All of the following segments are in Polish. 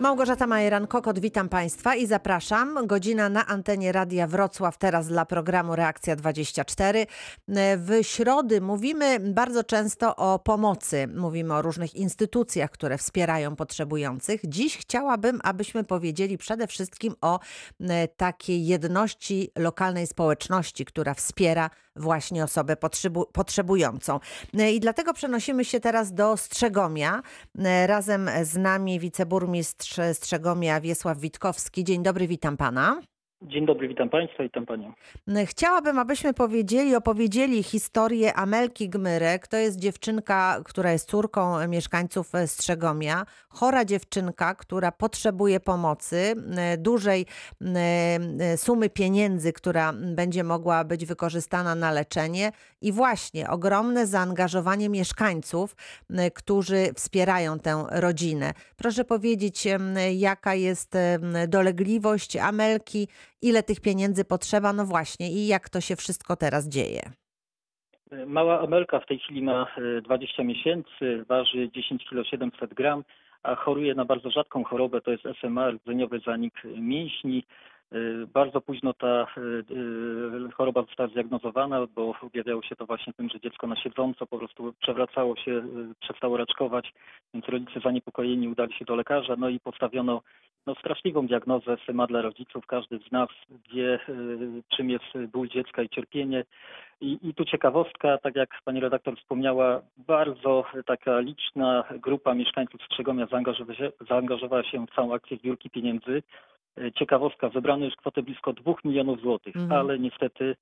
Małgorzata Majeran-Kokot, witam Państwa i zapraszam. Godzina na antenie Radia Wrocław, teraz dla programu Reakcja 24. W środy mówimy bardzo często o pomocy, mówimy o różnych instytucjach, które wspierają potrzebujących. Dziś chciałabym, abyśmy powiedzieli przede wszystkim o e, takiej jedności lokalnej społeczności, która wspiera właśnie osobę potrzebu potrzebującą. E, I dlatego przenosimy się teraz do Strzegomia. E, Razem z nami wiceburmistrz Strzegomia Wiesław Witkowski. Dzień dobry, witam pana. Dzień dobry, witam Państwa, witam Panią. Chciałabym, abyśmy powiedzieli, opowiedzieli historię Amelki Gmyrek. To jest dziewczynka, która jest córką mieszkańców Strzegomia. Chora dziewczynka, która potrzebuje pomocy, dużej sumy pieniędzy, która będzie mogła być wykorzystana na leczenie i właśnie ogromne zaangażowanie mieszkańców, którzy wspierają tę rodzinę. Proszę powiedzieć, jaka jest dolegliwość Amelki, ile tych pieniędzy potrzeba, no właśnie i jak to się wszystko teraz dzieje. Mała Amelka w tej chwili ma 20 miesięcy, waży 10 kg 700 gram, a choruje na bardzo rzadką chorobę, to jest SMA, rdzeniowy zanik mięśni. Bardzo późno ta choroba została zdiagnozowana, bo objawiało się to właśnie tym, że dziecko na siedząco po prostu przewracało się, przestało raczkować, więc rodzice zaniepokojeni udali się do lekarza, no i postawiono no, straszliwą diagnozę SMA dla rodziców. Każdy z nas wie, czym jest ból dziecka i cierpienie. I, I tu ciekawostka, tak jak pani redaktor wspomniała, bardzo taka liczna grupa mieszkańców Strzegomia zaangażowała się, zaangażowała się w całą akcję zbiórki pieniędzy. Ciekawostka, zebrano już kwotę blisko 2 milionów złotych, Mhm. ale niestety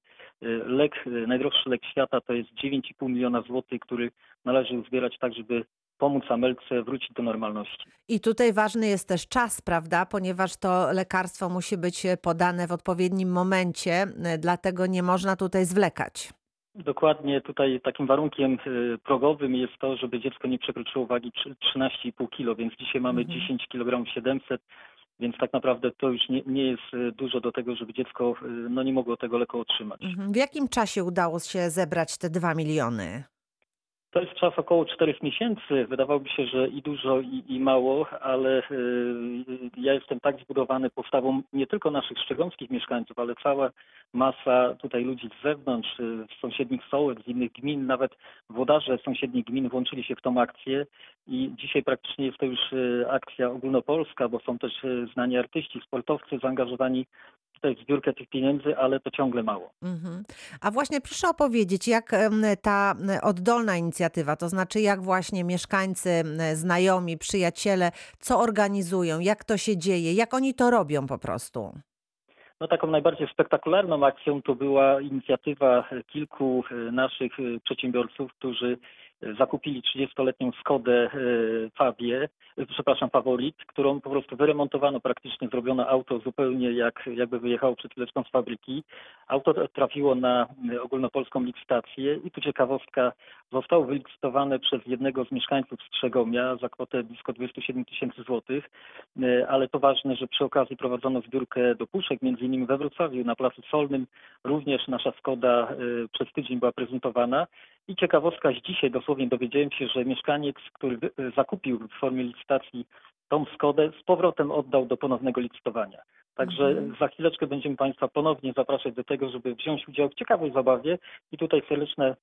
lek, najdroższy lek świata to jest 9,5 miliona złotych, który należy uzbierać tak, żeby pomóc Amelce wrócić do normalności. I tutaj ważny jest też czas, prawda? Ponieważ to lekarstwo musi być podane w odpowiednim momencie, dlatego nie można tutaj zwlekać. Dokładnie tutaj takim warunkiem y, progowym jest to, żeby dziecko nie przekroczyło wagi trzy- 13,5 kg, więc dzisiaj mamy Mhm. 10 kg 700, więc tak naprawdę to już nie, nie jest y, dużo do tego, żeby dziecko y, no, nie mogło tego leku otrzymać. Mhm. W jakim czasie udało się zebrać te 2 miliony? To jest czas około 4 miesięcy. Wydawałoby się, że i dużo, i, i mało, ale y, ja jestem tak zbudowany postawą nie tylko naszych szczegomskich mieszkańców, ale cała masa tutaj ludzi z zewnątrz, y, z sąsiednich sołek, z innych gmin, nawet włodarze sąsiednich gmin włączyli się w tą akcję i dzisiaj praktycznie jest to już y, akcja ogólnopolska, bo są też znani artyści, sportowcy zaangażowani tutaj zbiórkę tych pieniędzy, ale to ciągle mało. Mhm. A właśnie proszę opowiedzieć, jak ta oddolna inicjatywa, to znaczy jak właśnie mieszkańcy, znajomi, przyjaciele, co organizują, jak to się dzieje, jak oni to robią po prostu? No taką najbardziej spektakularną akcją to była inicjatywa kilku e, naszych e, przedsiębiorców, którzy zakupili 30-letnią Skodę e, Fabię, e, przepraszam, Favorit, którą po prostu wyremontowano praktycznie, zrobiono auto zupełnie jak, jakby wyjechało przed chwileczką z fabryki. Auto trafiło na e, ogólnopolską licytację i tu ciekawostka, zostało wylicytowane przez jednego z mieszkańców Strzegomia za kwotę blisko 27 tysięcy złotych, E, ale to ważne, że przy okazji prowadzono zbiórkę do puszek, między innymi we Wrocławiu na Placu Solnym. Również nasza Skoda przez tydzień była prezentowana. I ciekawostka z dzisiaj dosłownie dowiedziałem się, że mieszkaniec, który zakupił w formie licytacji tą Skodę, z powrotem oddał do ponownego licytowania. Także Mhm. za chwileczkę będziemy Państwa ponownie zapraszać do tego, żeby wziąć udział w ciekawej zabawie i tutaj serdeczne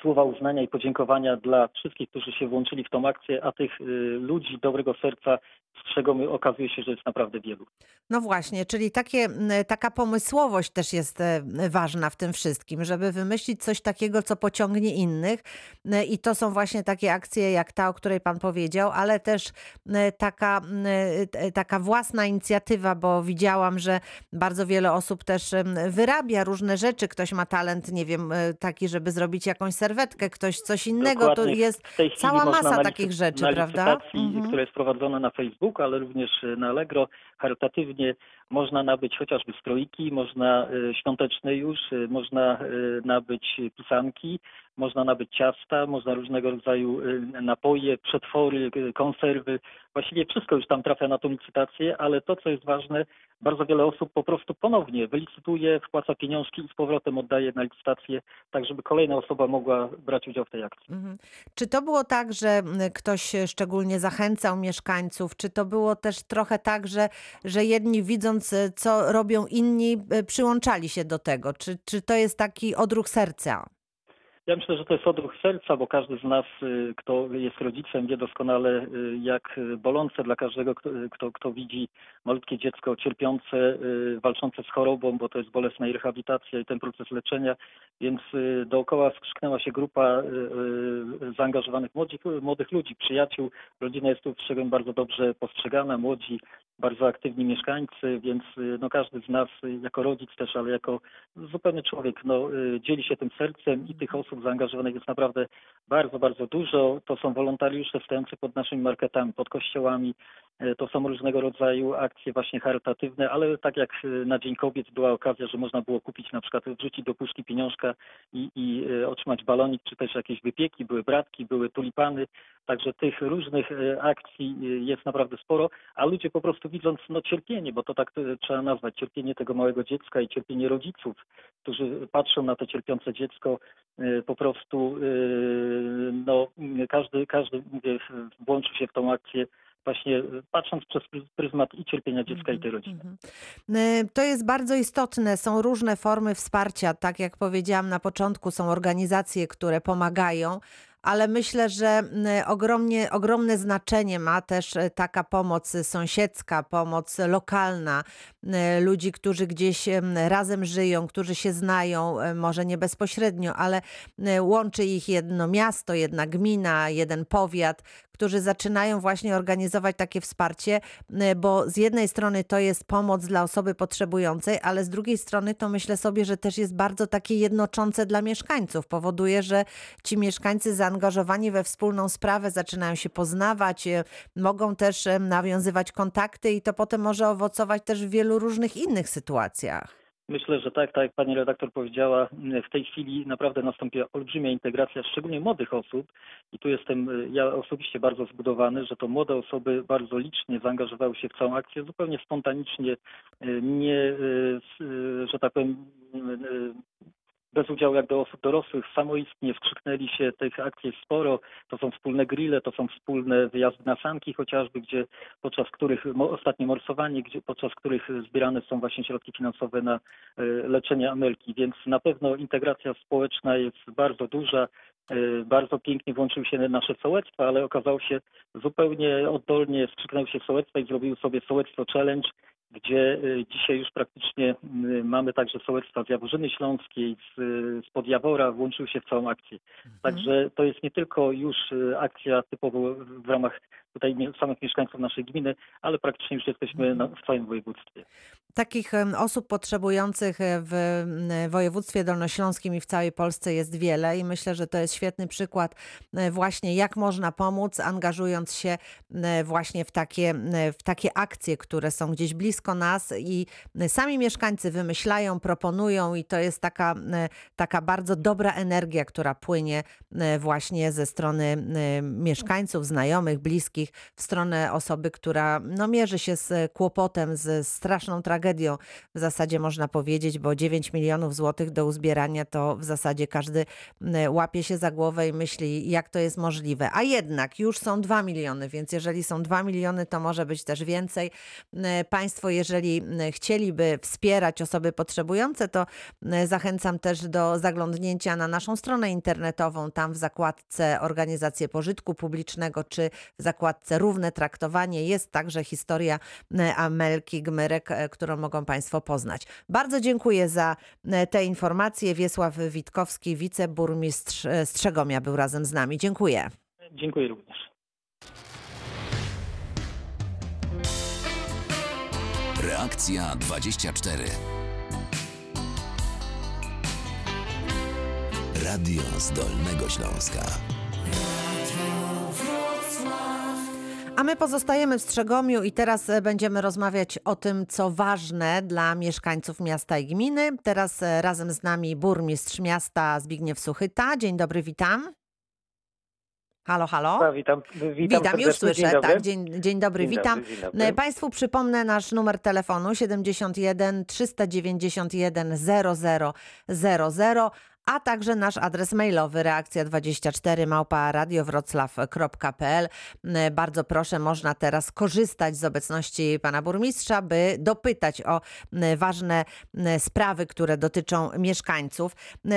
słowa uznania i podziękowania dla wszystkich, którzy się włączyli w tą akcję, a tych y, ludzi dobrego serca z Strzegomy okazuje się, że jest naprawdę wielu. No właśnie, czyli takie, taka pomysłowość też jest e, ważna w tym wszystkim, żeby wymyślić coś takiego, co pociągnie innych. E, I to są właśnie takie akcje jak ta, o której Pan powiedział, ale też taka, taka własna inicjatywa, bo widziałam, że bardzo wiele osób też wyrabia różne rzeczy. Ktoś ma talent, nie wiem, e, taki, żeby zrobić jakąś serwetkę, ktoś coś innego. To Dokładnie. jest W tej chwili cała masa takich rzeczy, na prawda? Mhm. która jest prowadzona na Facebooku, ale również na Allegro, charytatywnie można nabyć chociażby stroiki, można y, świąteczne już, y, można y, nabyć pisanki, można nabyć ciasta, można różnego rodzaju napoje, przetwory, konserwy. Właściwie wszystko już tam trafia na tą licytację, ale to, co jest ważne, bardzo wiele osób po prostu ponownie wylicytuje, wpłaca pieniążki i z powrotem oddaje na licytację, tak żeby kolejna osoba mogła brać udział w tej akcji. Mhm. Czy to było tak, że ktoś szczególnie zachęcał mieszkańców? Czy to było też trochę tak, że, że jedni widząc, co robią inni, przyłączali się do tego? Czy, czy to jest taki odruch serca? Ja myślę, że to jest odruch serca, bo każdy z nas, y, kto jest rodzicem, wie doskonale, y, jak bolące dla każdego, kto, kto, kto widzi malutkie dziecko cierpiące, y, walczące z chorobą, bo to jest bolesna i rehabilitacja i ten proces leczenia. Więc dookoła skrzyknęła się grupa zaangażowanych młodych, młodych ludzi, przyjaciół. Rodzina jest tu w bardzo dobrze postrzegana, młodzi, bardzo aktywni mieszkańcy, więc no, każdy z nas jako rodzic też, ale jako zupełnie człowiek, no, dzieli się tym sercem i tych osób zaangażowanych jest naprawdę bardzo, bardzo dużo. To są wolontariusze stojący pod naszymi marketami, pod kościołami. E, to są różnego rodzaju akcje właśnie charytatywne, ale tak jak e, na Dzień Kobiet była okazja, że można było kupić na przykład, wrzucić do puszki pieniążka i, i e, otrzymać balonik, czy też jakieś wypieki, były bratki, były tulipany. Także tych różnych akcji jest naprawdę sporo, a ludzie po prostu widząc no, cierpienie, bo to tak trzeba nazwać, cierpienie tego małego dziecka i cierpienie rodziców, którzy patrzą na to cierpiące dziecko, po prostu no, każdy, każdy mówię, włączył się w tą akcję właśnie patrząc przez pryzmat i cierpienia dziecka i tej rodziny. Mhm. To jest bardzo istotne. Są różne formy wsparcia. Tak jak powiedziałam na początku, są organizacje, które pomagają, ale myślę, że ogromnie, ogromne znaczenie ma też e, taka pomoc sąsiedzka, pomoc lokalna, ludzi, którzy gdzieś razem żyją, którzy się znają, e, może nie bezpośrednio, ale łączy ich jedno miasto, jedna gmina, jeden powiat, którzy zaczynają właśnie organizować takie wsparcie, bo z jednej strony to jest pomoc dla osoby potrzebującej, ale z drugiej strony to myślę sobie, że też jest bardzo takie jednoczące dla mieszkańców. Powoduje, że ci mieszkańcy zaangażowani we wspólną sprawę zaczynają się poznawać, e, mogą też nawiązywać kontakty i to potem może owocować też w wielu różnych innych sytuacjach. Myślę, że tak, tak jak pani redaktor powiedziała, w tej chwili naprawdę nastąpiła olbrzymia integracja, szczególnie młodych osób. I tu jestem ja osobiście bardzo zbudowany, że to młode osoby bardzo licznie zaangażowały się w całą akcję, zupełnie spontanicznie, nie, że tak powiem, bez udziału jak do osób dorosłych, samoistnie skrzyknęli się, tych akcji jest sporo, to są wspólne grille, to są wspólne wyjazdy na sanki chociażby, gdzie podczas których, ostatnie morsowanie, gdzie, podczas których zbierane są właśnie środki finansowe na e, leczenie Amelki, więc na pewno integracja społeczna jest bardzo duża, e, bardzo pięknie włączyły się nasze sołectwa, ale okazało się zupełnie oddolnie skrzyknęły się sołectwa i zrobiły sobie sołectwo challenge, gdzie y, dzisiaj już praktycznie y, mamy także sołectwa z Jaworzyny Śląskiej, z, y, z Podjawora, włączyły się w całą akcję. Mhm. Także to jest nie tylko już akcja typowo w ramach tutaj samych mieszkańców naszej gminy, ale praktycznie już jesteśmy na, w całym województwie. Takich osób potrzebujących e, w województwie dolnośląskim i w całej Polsce jest wiele i myślę, że to jest świetny przykład e, właśnie jak można pomóc, angażując się właśnie w takie, w takie akcje, które są gdzieś blisko nas i sami mieszkańcy wymyślają, proponują i to jest taka, taka bardzo dobra energia, która płynie właśnie ze strony mieszkańców, znajomych, bliskich w stronę osoby, która no, mierzy się z kłopotem, z straszną tragedią w zasadzie można powiedzieć, bo 9 milionów złotych do uzbierania to w zasadzie każdy łapie się za głowę i myśli, jak to jest możliwe. A jednak już są 2 miliony, więc jeżeli są 2 miliony, to może być też więcej. Państwo, jeżeli chcieliby wspierać osoby potrzebujące, to zachęcam też do zaglądnięcia na naszą stronę internetową, tam w zakładce Organizacje Pożytku Publicznego czy w zakładce Równe Traktowanie jest także historia Amelki Gmyrek, którą mogą Państwo poznać. Bardzo dziękuję za te informacje. Wiesław Witkowski, wiceburmistrz Strzegomia był razem z nami. Dziękuję. Dziękuję również. Reakcja 24. Radio Zdolnego Śląska. A my pozostajemy w Strzegomiu i teraz e, będziemy rozmawiać o tym, co ważne dla mieszkańców miasta i gminy. Teraz e, razem z nami burmistrz miasta Zbigniew Suchyta. Dzień dobry, witam. Halo, halo. A, witam, witam, Witam, już słyszę. Dzień dobry. Tak, dzień, dzień dobry, Dzień witam. dobry, dzień dobry. E, Państwu przypomnę nasz numer telefonu 71 391 0000, a także nasz adres mailowy reakcja24 małpa Bardzo proszę, można teraz korzystać z obecności pana burmistrza, by dopytać o ważne sprawy, które dotyczą mieszkańców.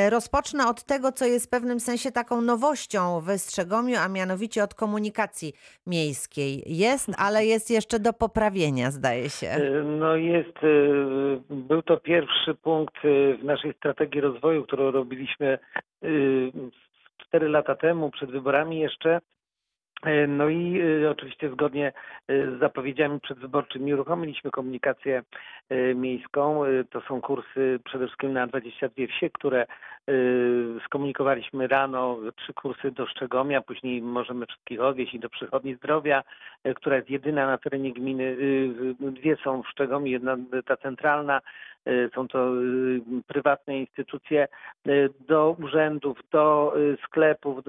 Rozpocznę od tego, co jest w pewnym sensie taką nowością w Strzegomiu, a mianowicie od komunikacji miejskiej. Jest, ale jest jeszcze do poprawienia, zdaje się. E, No jest, e, był to pierwszy punkt e, w naszej strategii rozwoju, którą robiliśmy e, cztery lata temu, przed wyborami jeszcze. E, No i e, oczywiście zgodnie z zapowiedziami przedwyborczymi uruchomiliśmy komunikację miejską. To są kursy przede wszystkim na 22 wsie, które skomunikowaliśmy rano. Trzy kursy do Szczegomia, później możemy wszystkich odwieźć i do przychodni zdrowia, która jest jedyna na terenie gminy. Dwie są w Szczegomiu, jedna ta centralna. E, Są to e, prywatne instytucje. E, Do urzędów, do sklepów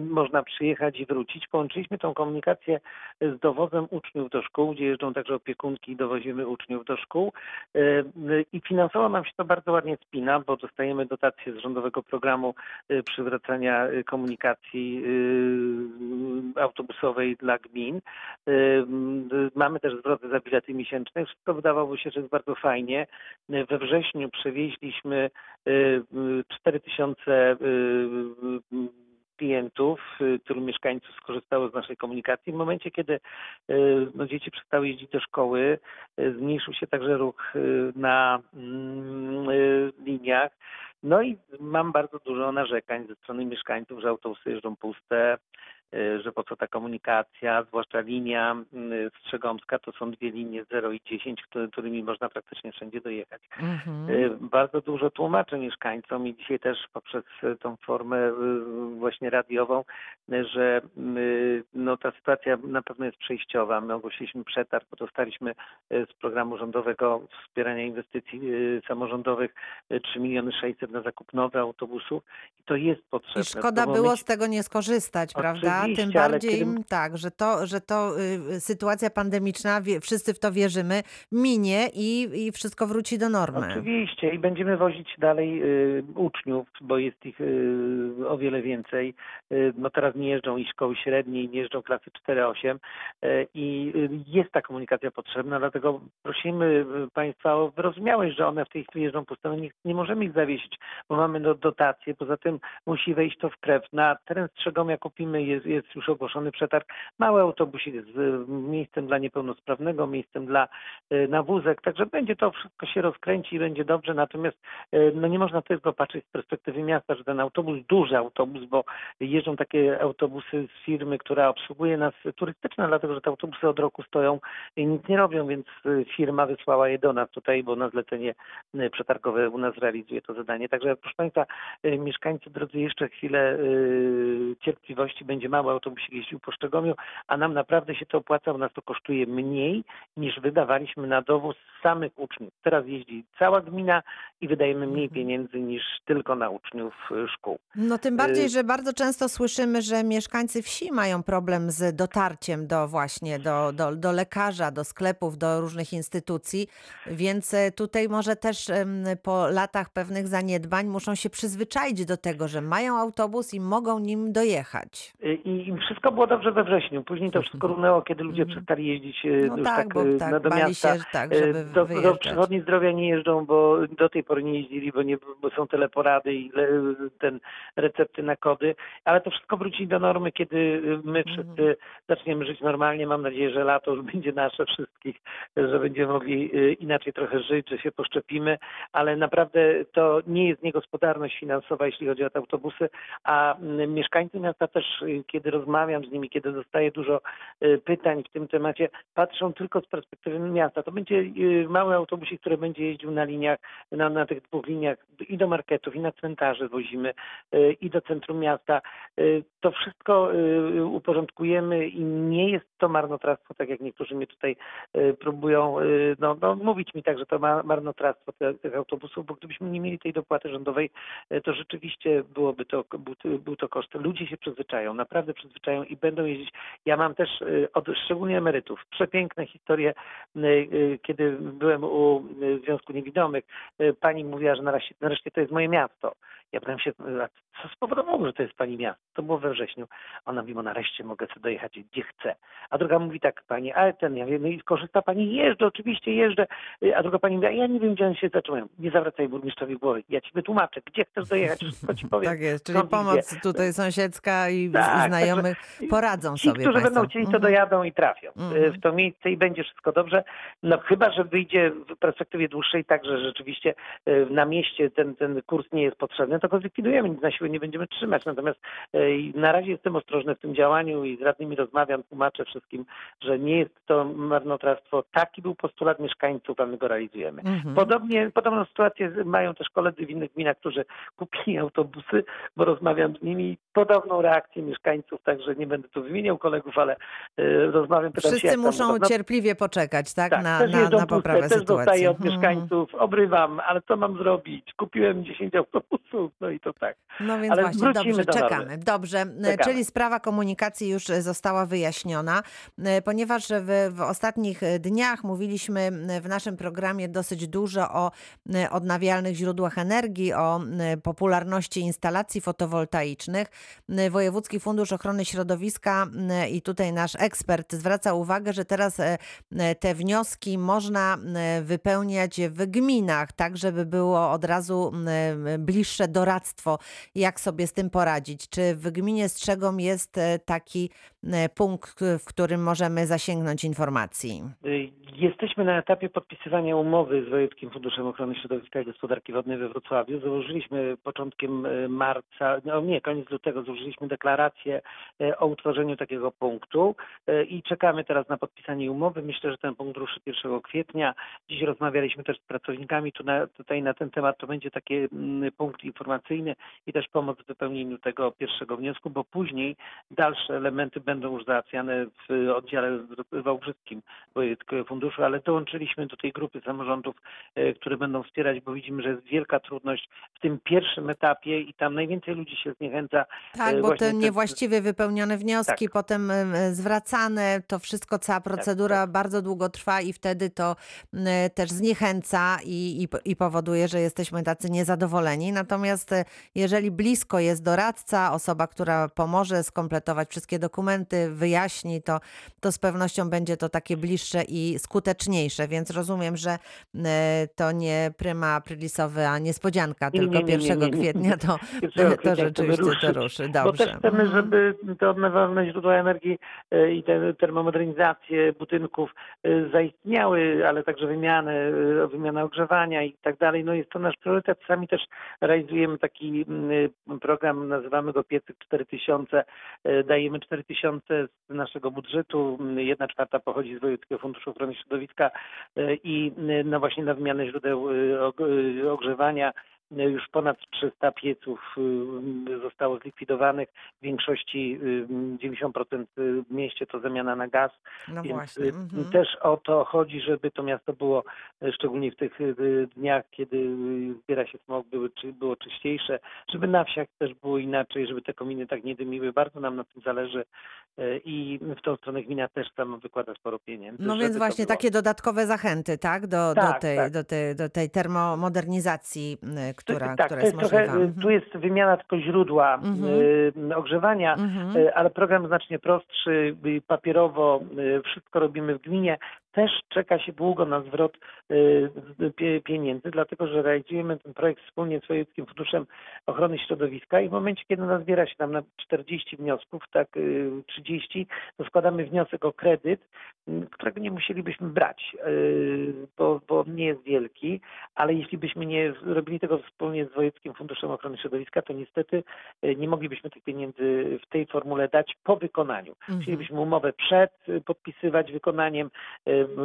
można przyjechać i wrócić. Połączyliśmy tą komunikację z dowozem uczniów do szkół, gdzie jeżdżą także opiekunki i dowozimy uczniów do szkół. I finansowo nam się to bardzo ładnie spina, bo dostajemy dotacje z rządowego programu przywracania komunikacji autobusowej dla gmin. Mamy też zwroty za bilety miesięczne. Wszystko wydawało się, że jest bardzo fajnie. We wrześniu przewieźliśmy e, m, 4000 e, m, klientów, y, tylu mieszkańców skorzystało z naszej komunikacji. W momencie, kiedy y, no, dzieci przestały jeździć do szkoły, y, zmniejszył się także ruch y, na mm, y, liniach. No i mam bardzo dużo narzekań ze strony mieszkańców, że autobusy jeżdżą puste, y, że po co ta komunikacja, zwłaszcza linia Strzegomska, to są dwie linie 0 i 10, które- którymi można praktycznie wszędzie dojechać. Mhm. Y, Bardzo dużo tłumaczę mieszkańcom i dzisiaj też poprzez tą formę y, właśnie radiową, że no, ta sytuacja na pewno jest przejściowa. My ogłosiliśmy przetarg, bo dostaliśmy z programu rządowego wspierania inwestycji samorządowych y, 3 miliony 600 na zakup nowych autobusów i to jest potrzebne. I szkoda było momencie- z tego nie skorzystać, prawda? Tym Oczywiście, ale bardziej kiedy- tak, że to, że to y, sytuacja pandemiczna, wie, wszyscy w to wierzymy, minie i, i wszystko wróci do normy. Oczywiście i będziemy wozić dalej y, uczniów, bo jest ich y, o wiele więcej. Y, no teraz nie jeżdżą i szkoły średnie, i nie jeżdżą klasy 4-8 y, i y, jest ta komunikacja potrzebna, dlatego prosimy Państwa o wyrozumiałość, że one w tej chwili jeżdżą puste. Nie, nie możemy ich zawiesić, bo mamy dotacje, poza tym musi wejść to w krew. Na teren Strzegomia kupimy, jest, jest już ogłoszony przetarg, mały autobusik z miejscem dla niepełnosprawnego, miejscem dla y, na wózek, także będzie to wszystko się rozkręci i będzie dobrze, natomiast y, no nie można tylko patrzeć z perspektywy miasta, że ten autobus, duży autobus, bo jeżdżą takie autobusy z firmy, która obsługuje nas turystyczna, dlatego że te autobusy od roku stoją i nic nie robią, więc y, firma wysłała je do nas tutaj, bo na zlecenie przetargowe u nas realizuje to zadanie. Także proszę Państwa, mieszkańcy drodzy, jeszcze chwilę cierpliwości, będzie mały autobusik jeździł po Szczegomiu, a nam naprawdę się to opłaca, bo nas to kosztuje mniej niż wydawaliśmy na dowóz samych uczniów. Teraz jeździ cała gmina i wydajemy mniej Mhm. pieniędzy niż tylko na uczniów y, szkół. No tym bardziej, Y- że bardzo często słyszymy, że mieszkańcy wsi mają problem z dotarciem do właśnie do, do, do lekarza, do sklepów, do różnych instytucji, więc e, tutaj może też po latach pewnych zaniedbań muszą się przyzwyczaić do tego, że mają autobus i mogą nim dojechać. I, wszystko było dobrze we wrześniu. Później to wszystko runęło, kiedy ludzie Mhm. przestali jeździć y, No już tak, tak, y, tak, do miasta. się tak, żeby do, do przychodni zdrowia nie jeżdżą, bo do tej pory nie jeździli, bo, nie, bo są teleporady i le, ten recepty na kody, ale to wszystko wróci do normy, kiedy my Mhm. wszyscy zaczniemy żyć normalnie. Mam nadzieję, że lato już będzie nasze wszystkich, że będziemy mogli inaczej trochę żyć, że się poszczepimy, ale naprawdę to nie jest niegospodarność finansowa, jeśli chodzi o te autobusy, a mieszkańcy miasta też, kiedy rozmawiam z nimi, kiedy dostaję dużo y, pytań w tym temacie, patrzą tylko z perspektywy miasta. To będzie y, mały autobusik, który będzie jeździł na liniach, na, na tych dwóch liniach i do marketów, i na cmentarze wozimy, y, i do centrum miasta. To wszystko uporządkujemy i nie jest to marnotrawstwo, tak jak niektórzy mnie tutaj y, próbują y, no, no, mówić mi tak, że to ma, marnotrawstwo tych autobusów, bo gdybyśmy nie mieli tej dopłaty rządowej, y, to rzeczywiście byłoby to, był, był to koszt. Ludzie się przyzwyczają, naprawdę przyzwyczają i będą jeździć. Ja mam też od szczególnie emerytów przepiękne historie, kiedy byłem u Związku Niewidomych, pani mówiła, że nareszcie, nareszcie to jest moje miasto. Ja pytam się, co spowodowało, że to jest pani miasto? To było we wrześniu. Ona mówi, nareszcie mogę sobie dojechać gdzie chcę. A druga mówi tak, pani, ale ten, ja wiem, no i korzysta pani, jeżdżę, oczywiście jeżdżę. A druga pani mówi, ja nie wiem, gdzie on się zacząłem. Nie zawracaj burmistrzowi głowy. Ja ci wytłumaczę, gdzie chcesz dojechać, wszystko ci powiem. tak jest, czyli pomoc tutaj sąsiedzka i, tak, i znajomych poradzą ci, sobie którzy państwo. będą chcieli, to mhm. dojadą i trafią mhm. w to miejsce i będzie wszystko dobrze. No chyba, że wyjdzie w perspektywie dłuższej tak, że rzeczywiście e, na mieście ten, ten kurs nie jest potrzebny, to go zlikwidujemy, nic na siłę nie będziemy trzymać. Natomiast e, na razie jestem ostrożny w tym działaniu i z radnymi rozmawiam, tłumaczę wszystkim, że nie jest to marnotrawstwo. Taki był postulat mieszkańców, a my go realizujemy. Mhm. Podobnie, podobną sytuację mają też koledzy w innych gminach, którzy kupili autobusy, bo rozmawiam z nimi. Podobną reakcję mieszkańców, także nie będę tu wymieniał kolegów, ale y, rozmawiam, pytam Wszyscy się, muszą tam, cierpliwie poczekać, tak, tak na, na, na poprawę puste, sytuacji. Też dostaję od mhm. mieszkańców, obrywam, ale co mam zrobić? Kupiłem 10 autobusów, no i to tak. No więc ale właśnie, dobrze, czekamy. Dobrze, czekamy. czyli sprawa komunikacji już została wyjaśniona, ponieważ w, w ostatnich dniach mówiliśmy w naszym programie dosyć dużo o odnawialnych źródłach energii, o popularności instalacji fotowoltaicznych. Wojewódzki Fundusz Ochrony Środowiska i tutaj nasz ekspert zwraca uwagę, że teraz e, te wnioski można wypełniać w gminach, tak żeby było od razu bliższe doradztwo jak sobie z tym poradzić? Czy w gminie Strzegom jest e, taki e, punkt, w którym możemy zasięgnąć informacji? Jesteśmy na etapie podpisywania umowy z Wojewódzkim Funduszem Ochrony Środowiska i Gospodarki Wodnej we Wrocławiu. Założyliśmy początkiem e, marca, no nie, koniec lutego, złożyliśmy deklarację o utworzeniu takiego punktu i czekamy teraz na podpisanie umowy. Myślę, że ten punkt ruszy 1 kwietnia. Dziś rozmawialiśmy też z pracownikami tu na, tutaj na ten temat. To będzie taki mm, punkt informacyjny i też pomoc w wypełnieniu tego pierwszego wniosku, bo później dalsze elementy będą już załatwiane w oddziale wałbrzyskim Wojewódzkiego Funduszu, ale dołączyliśmy do tej grupy samorządów, e, które będą wspierać, bo widzimy, że jest wielka trudność w tym pierwszym etapie i tam najwięcej ludzi się zniechęca. Tak, bo te niewłaściwie wypełnione wnioski, tak. potem zwracane, to wszystko, cała tak, procedura tak, tak. bardzo długo trwa i wtedy to też zniechęca i, i, i powoduje, że jesteśmy tacy niezadowoleni. Natomiast e, jeżeli blisko jest doradca, osoba, która pomoże skompletować wszystkie dokumenty, wyjaśni, to, to z pewnością będzie to takie bliższe i skuteczniejsze. Więc rozumiem, że e, to nie pryma prylisowa niespodzianka, nie, tylko nie, nie, 1 kwietnia to, to rzeczywiście to ruszy. Dobrze. Bo też chcemy, żeby te odnawialne źródła energii e, i te termomodernizacje budynków zaistniały, ale także wymianę, wymiana ogrzewania i tak dalej. No jest to nasz priorytet. Sami też realizujemy taki program, nazywamy go Piecyk 4000. E, dajemy 4000 z naszego budżetu, jedna czwarta pochodzi z Wojewódzkiego Funduszu Ochrony Środowiska e, i no właśnie na wymianę źródeł e, ogrzewania już ponad 300 pieców y, zostało zlikwidowanych. W większości 90% y, w mieście to zamiana na gaz. No Więc właśnie. Mhm. też o to chodzi, żeby to miasto było, szczególnie w tych dniach, kiedy zbiera się smog, były, było czyściejsze, żeby na wsiach też było inaczej, żeby te kominy tak nie dymiły. Bardzo nam na tym zależy i w tą stronę gmina też tam wykłada sporo pieniędzy. No więc właśnie takie dodatkowe zachęty, tak? Do, tak, do, tej, tak. Do, tej, do tej termomodernizacji, która, tak, która jest, jest. Trochę, tu jest wymiana tylko źródła mhm. y, ogrzewania, mhm. y, ale program znacznie prostszy, y, papierowo y, wszystko robimy w gminie też czeka się długo na zwrot y, pieniędzy, dlatego że realizujemy ten projekt wspólnie z Wojewódzkim Funduszem Ochrony Środowiska i w momencie, kiedy nazbiera się nam na 40 wniosków, tak 30, y, to składamy wniosek o kredyt, y, którego nie musielibyśmy brać, bo, bo nie jest wielki, ale jeśli byśmy nie robili tego wspólnie z Wojewódzkim Funduszem Ochrony Środowiska, to niestety nie moglibyśmy tych pieniędzy w tej formule dać po wykonaniu. Mhm. Chcielibyśmy umowę przed podpisywać wykonaniem,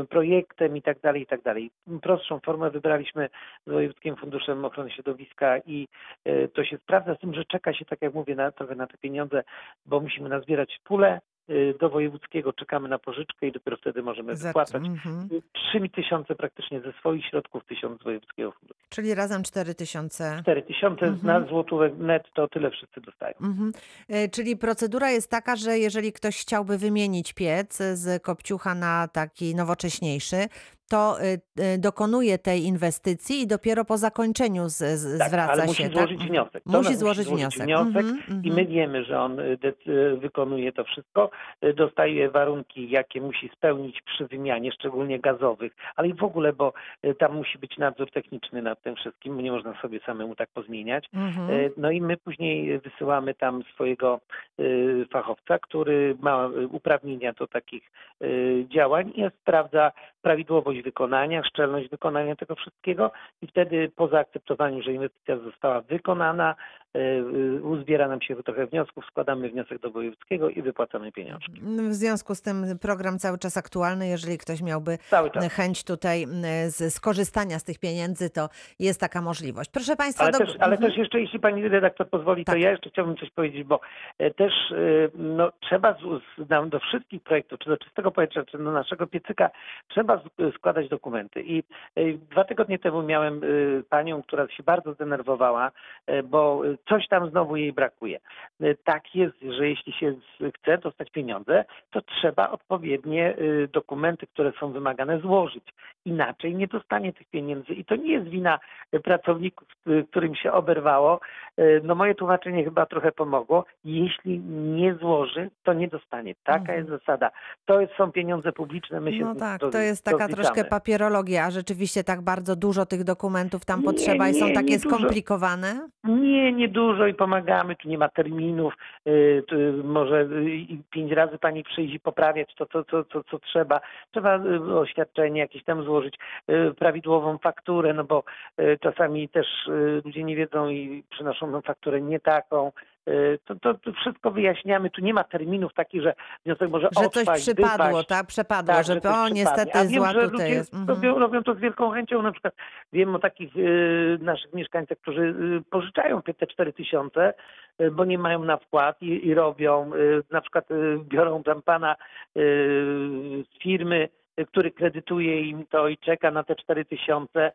projektem i tak tak dalej. Prostszą formę wybraliśmy z Wojewódzkim Funduszem Ochrony Środowiska i e, to się sprawdza z tym, że czeka się, tak jak mówię, na, trochę na te pieniądze, bo musimy nazbierać pulę, do wojewódzkiego czekamy na pożyczkę i dopiero wtedy możemy Za- wypłacać. mhm. 3 tysiące praktycznie ze swoich środków, tysiąc z wojewódzkiego funduszu. Czyli razem 4 tysiące. 4 tysiące Mhm. na złotówek netto, tyle wszyscy dostają. Mhm. E, Czyli procedura jest taka, że jeżeli ktoś chciałby wymienić piec z kopciucha na taki nowocześniejszy, to y, y, dokonuje tej inwestycji i dopiero po zakończeniu z, z, Tak, zwraca ale się. musi tak? złożyć Mhm. wniosek. To Musi złożyć wniosek. wniosek Mhm, I mhm. my wiemy, że on y, wykonuje to wszystko, dostaje warunki, jakie musi spełnić przy wymianie, szczególnie gazowych, ale i w ogóle, bo tam musi być nadzór techniczny nad tym wszystkim, nie można sobie samemu tak pozmieniać. Mhm. Y, No i my później wysyłamy tam swojego fachowca, który ma uprawnienia do takich działań i sprawdza prawidłowość wykonania, szczelność wykonania tego wszystkiego i wtedy po zaakceptowaniu, że inwestycja została wykonana, uzbiera nam się trochę wniosków, składamy wniosek do wojewódzkiego i wypłacamy pieniążki. W związku z tym program cały czas aktualny. Jeżeli ktoś miałby chęć tutaj skorzystania z tych pieniędzy, to jest taka możliwość. Proszę Państwa, Ale, do... też, ale Mhm. też jeszcze, jeśli pani redaktor pozwoli, Tak. to ja jeszcze chciałbym coś powiedzieć, bo e, też e, no, trzeba z, do wszystkich projektów, czy do czystego powietrza, czy do naszego piecyka, trzeba składać dokumenty. I e, dwa tygodnie temu miałem e, panią, która się bardzo zdenerwowała, e, bo e, coś tam znowu jej brakuje. E, Tak jest, że jeśli się chce dostać pieniądze, to trzeba odpowiednie e, dokumenty, które są wymagane, złożyć. Inaczej nie dostanie tych pieniędzy. I to nie jest wina e, pracowników, y, którym się oberwało. Y, No moje tłumaczenie chyba trochę pomogło. Jeśli nie złoży, to nie dostanie. Taka Mhm. jest zasada. To są pieniądze publiczne, my się No tak, to- jest taka zliczamy. troszkę papierologia, a rzeczywiście tak bardzo dużo tych dokumentów tam Nie, potrzeba i są nie, takie nie dużo. skomplikowane. Nie, nie dużo i pomagamy, tu nie ma terminów, y, może pięć razy pani przyjdzie poprawiać to, co, co, co, co trzeba. Trzeba y, oświadczenie jakieś tam złożyć, y, prawidłową fakturę, no bo czasami też ludzie nie wiedzą i przynoszą nam fakturę nie taką. To, to, to wszystko wyjaśniamy. Tu nie ma terminów takich, że wniosek może Że coś odpaść, przypadło, wypaść. tak? Przepadło, Tak, że że coś o przypadnie. niestety A wiem, zła że tutaj ludzie jest. Mhm. Robią, robią to z wielką chęcią. Na przykład wiem o takich y, naszych mieszkańcach, którzy y, pożyczają te- te 4 tysiące, y, bo nie mają na wkład i, i robią. Y, na przykład y, biorą tam pana z firmy, który kredytuje im to i czeka na te 4 tysiące.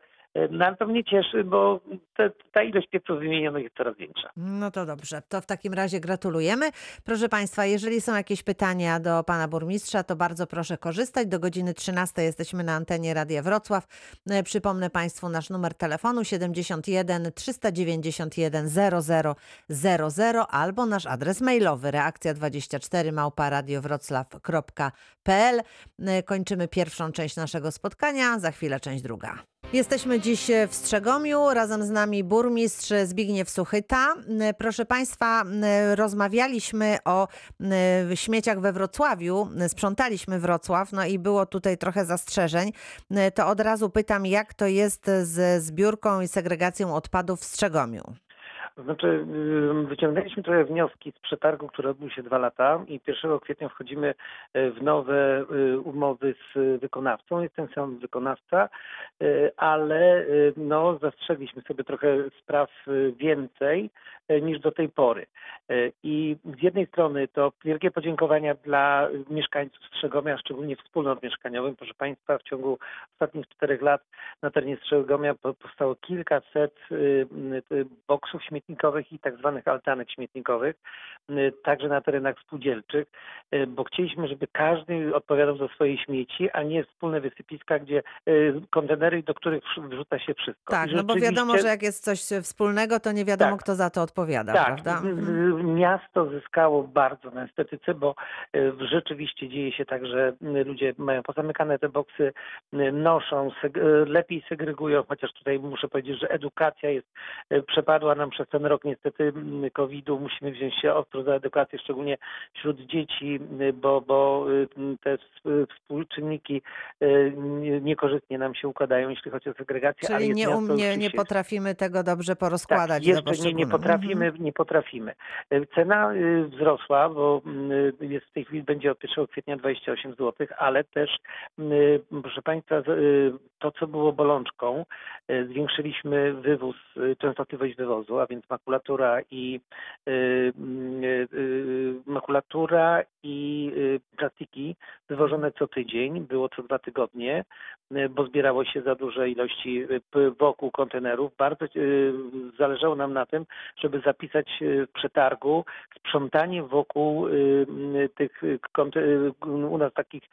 No ale to mnie cieszy, bo te, ta ilość pieców wymienionych jest coraz większa. No to dobrze, to w takim razie gratulujemy. Proszę Państwa, jeżeli są jakieś pytania do Pana Burmistrza, to bardzo proszę korzystać. Do godziny 13 jesteśmy na antenie Radia Wrocław. E, Przypomnę Państwu nasz numer telefonu 71 391 0000 albo nasz adres mailowy reakcja24 małparadiowroclaw.pl. E, Kończymy pierwszą część naszego spotkania, za chwilę część druga. Jesteśmy dziś w Strzegomiu, razem z nami burmistrz Zbigniew Suchyta. Proszę Państwa, rozmawialiśmy o śmieciach we Wrocławiu, sprzątaliśmy Wrocław, no i było tutaj trochę zastrzeżeń. To od razu pytam, jak to jest ze zbiórką i segregacją odpadów w Strzegomiu? Znaczy, y, wyciągnęliśmy trochę wnioski z przetargu, który odbył się dwa lata i 1 kwietnia wchodzimy y, w nowe y, umowy z wykonawcą. Jest ten sam wykonawca, ale no, zastrzegliśmy sobie trochę spraw więcej niż do tej pory. I z jednej strony to wielkie podziękowania dla mieszkańców Strzegomia, szczególnie wspólnot mieszkaniowych. Proszę Państwa, w ciągu ostatnich czterech lat na terenie Strzegomia po- powstało kilkaset boksów śmietnikowych i tak zwanych altanek śmietnikowych, y, także na terenach spółdzielczych, y, bo chcieliśmy, żeby każdy odpowiadał za swoje śmieci, a nie wspólne wysypiska, gdzie y, kontenery, do których wrzu- wrzuca się wszystko. Tak, no bo wiadomo, że jak jest coś wspólnego, to nie wiadomo, Tak. kto za to odpowiada, tak, prawda? Mhm. miasto zyskało bardzo na estetyce, bo rzeczywiście dzieje się tak, że ludzie mają pozamykane te boksy, noszą, lepiej segregują, chociaż tutaj muszę powiedzieć, że edukacja jest, przepadła nam przez ten rok niestety mm, COVID-u. Musimy wziąć się ostro za edukację, szczególnie wśród dzieci, y, bo, bo y, te y, współczynniki nie- niekorzystnie nam się układają, jeśli chodzi o segregację. ale Czyli nie, um, nie, nie potrafimy tego dobrze porozkładać. tak, jeszcze nie, nie poszczególnych. potrafimy, Mhm. nie potrafimy. Cena wzrosła, bo y, jest w tej chwili będzie od 1 kwietnia 28 zł, ale też y, proszę Państwa, to, co było bolączką, zwiększyliśmy wywóz, częstotliwość wywozu, a więc makulatura i mm, makulatura i plastiki wywożone co tydzień, było co dwa tygodnie, bo zbierało się za duże ilości wokół kontenerów. Bardzo zależało nam na tym, żeby zapisać w przetargu sprzątanie wokół tych u nas takich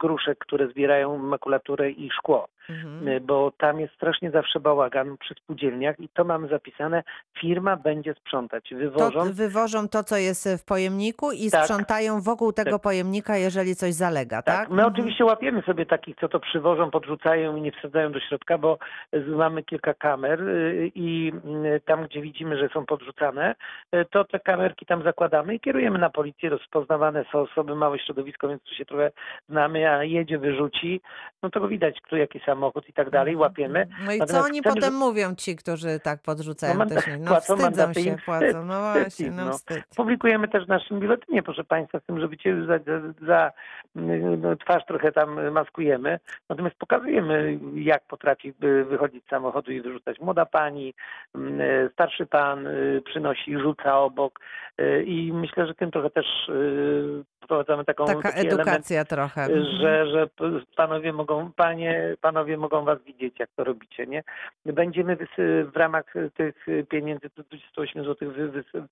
gruszek, które zbierają makulaturę i szkło, mhm. Y, bo tam jest strasznie zawsze bałagan przy spółdzielniach i to mamy zapisane. Firma będzie sprzątać. Wywożą to, wywożą to, co jest w pojemniku i tak. sprzątają wokół tego tak. pojemnika, jeżeli coś zalega, tak? tak? My mhm. oczywiście łapiemy sobie takich, co to przywożą, podrzucają i nie wsadzają do środka, bo mamy kilka kamer y, i y, tam, gdzie widzimy, że są podrzucane, to te kamerki tam zakładamy i kierujemy na policję. Rozpoznawane są osoby, małe środowisko, więc tu się trochę znamy, a jedzie, wyrzuci, no to widać, kto jaki samochód i tak dalej, łapiemy. No i Natomiast co oni chcemy, potem że... mówią ci, którzy tak podrzucają no, te No płacą wstydzą się, płacą, no właśnie, no, no wstyd. Publikujemy też w naszym biuletynie, proszę Państwa, z tym, żeby Cię za, za no, twarz trochę tam maskujemy, natomiast pokazujemy, jak potrafi wychodzić z samochodu i wyrzucać młoda pani, starszy pan przynosi, rzuca obok i myślę, że tym trochę też wprowadzamy taką Taka edukacja element, trochę. Że, że panowie mogą, panie, panowie mogą was widzieć, jak to robicie, nie? Będziemy w ramach tych pieniędzy 28 zł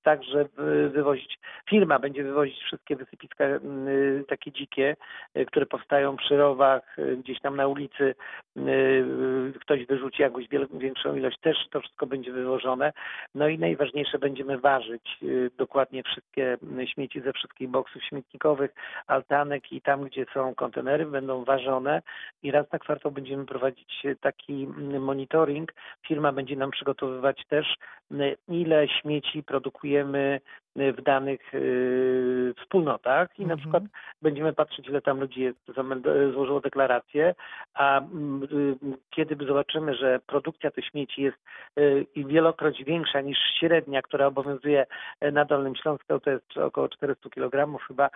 także wywozić, firma będzie wywozić wszystkie wysypiska takie dzikie, y, które powstają przy rowach, y, gdzieś tam na ulicy, y, ktoś wyrzuci jakąś większą ilość, też to wszystko będzie wywożone. No i najważniejsze, będziemy ważyć dokładnie wszystkie śmieci ze wszystkich boksów śmietnikowych, altanek i tam, gdzie są kontenery, będą ważone i raz na kwartał będziemy prowadzić taki monitoring. Firma będzie nam przygotowywać też, ile śmieci produkujemy w danych y, wspólnotach i na mhm. przykład będziemy patrzeć, ile tam ludzi jest, złożyło deklarację, a mm, y, kiedy zobaczymy, że produkcja tych śmieci jest y, i wielokroć większa niż średnia, która obowiązuje na Dolnym Śląsku, to jest około 400 kg chyba,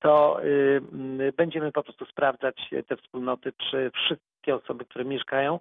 to mm, będziemy po prostu sprawdzać te wspólnoty, czy wszystkie osoby, które mieszkają,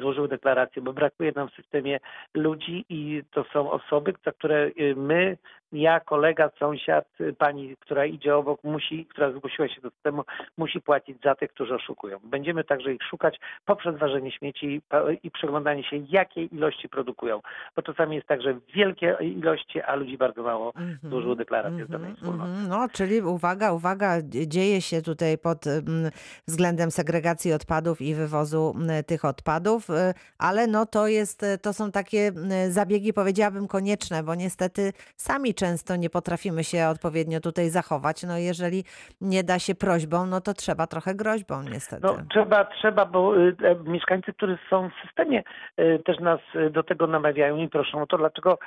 złożyły deklarację, bo brakuje nam w systemie ludzi i to są osoby, za które my ja, kolega, sąsiad, pani, która idzie obok, musi, która zgłosiła się do systemu, musi płacić za tych, którzy oszukują. Będziemy także ich szukać poprzez ważenie śmieci i przeglądanie się, jakie ilości produkują. Bo czasami jest tak, że wielkie ilości, a ludzi bardzo mało mm -hmm. złożyło deklarację mm -hmm, z danej wspólnoty. Mm -hmm. No, czyli uwaga, uwaga, dzieje się tutaj pod mm, względem segregacji odpadów i wywozu tych odpadów, y, ale no to jest, to są takie zabiegi, powiedziałabym, konieczne, bo niestety sami często nie potrafimy się odpowiednio tutaj zachować. No jeżeli nie da się prośbą, no to trzeba trochę groźbą niestety. No, trzeba, trzeba, bo y, e, mieszkańcy, którzy są w systemie y, też nas y, do tego namawiają i proszą to, dlaczego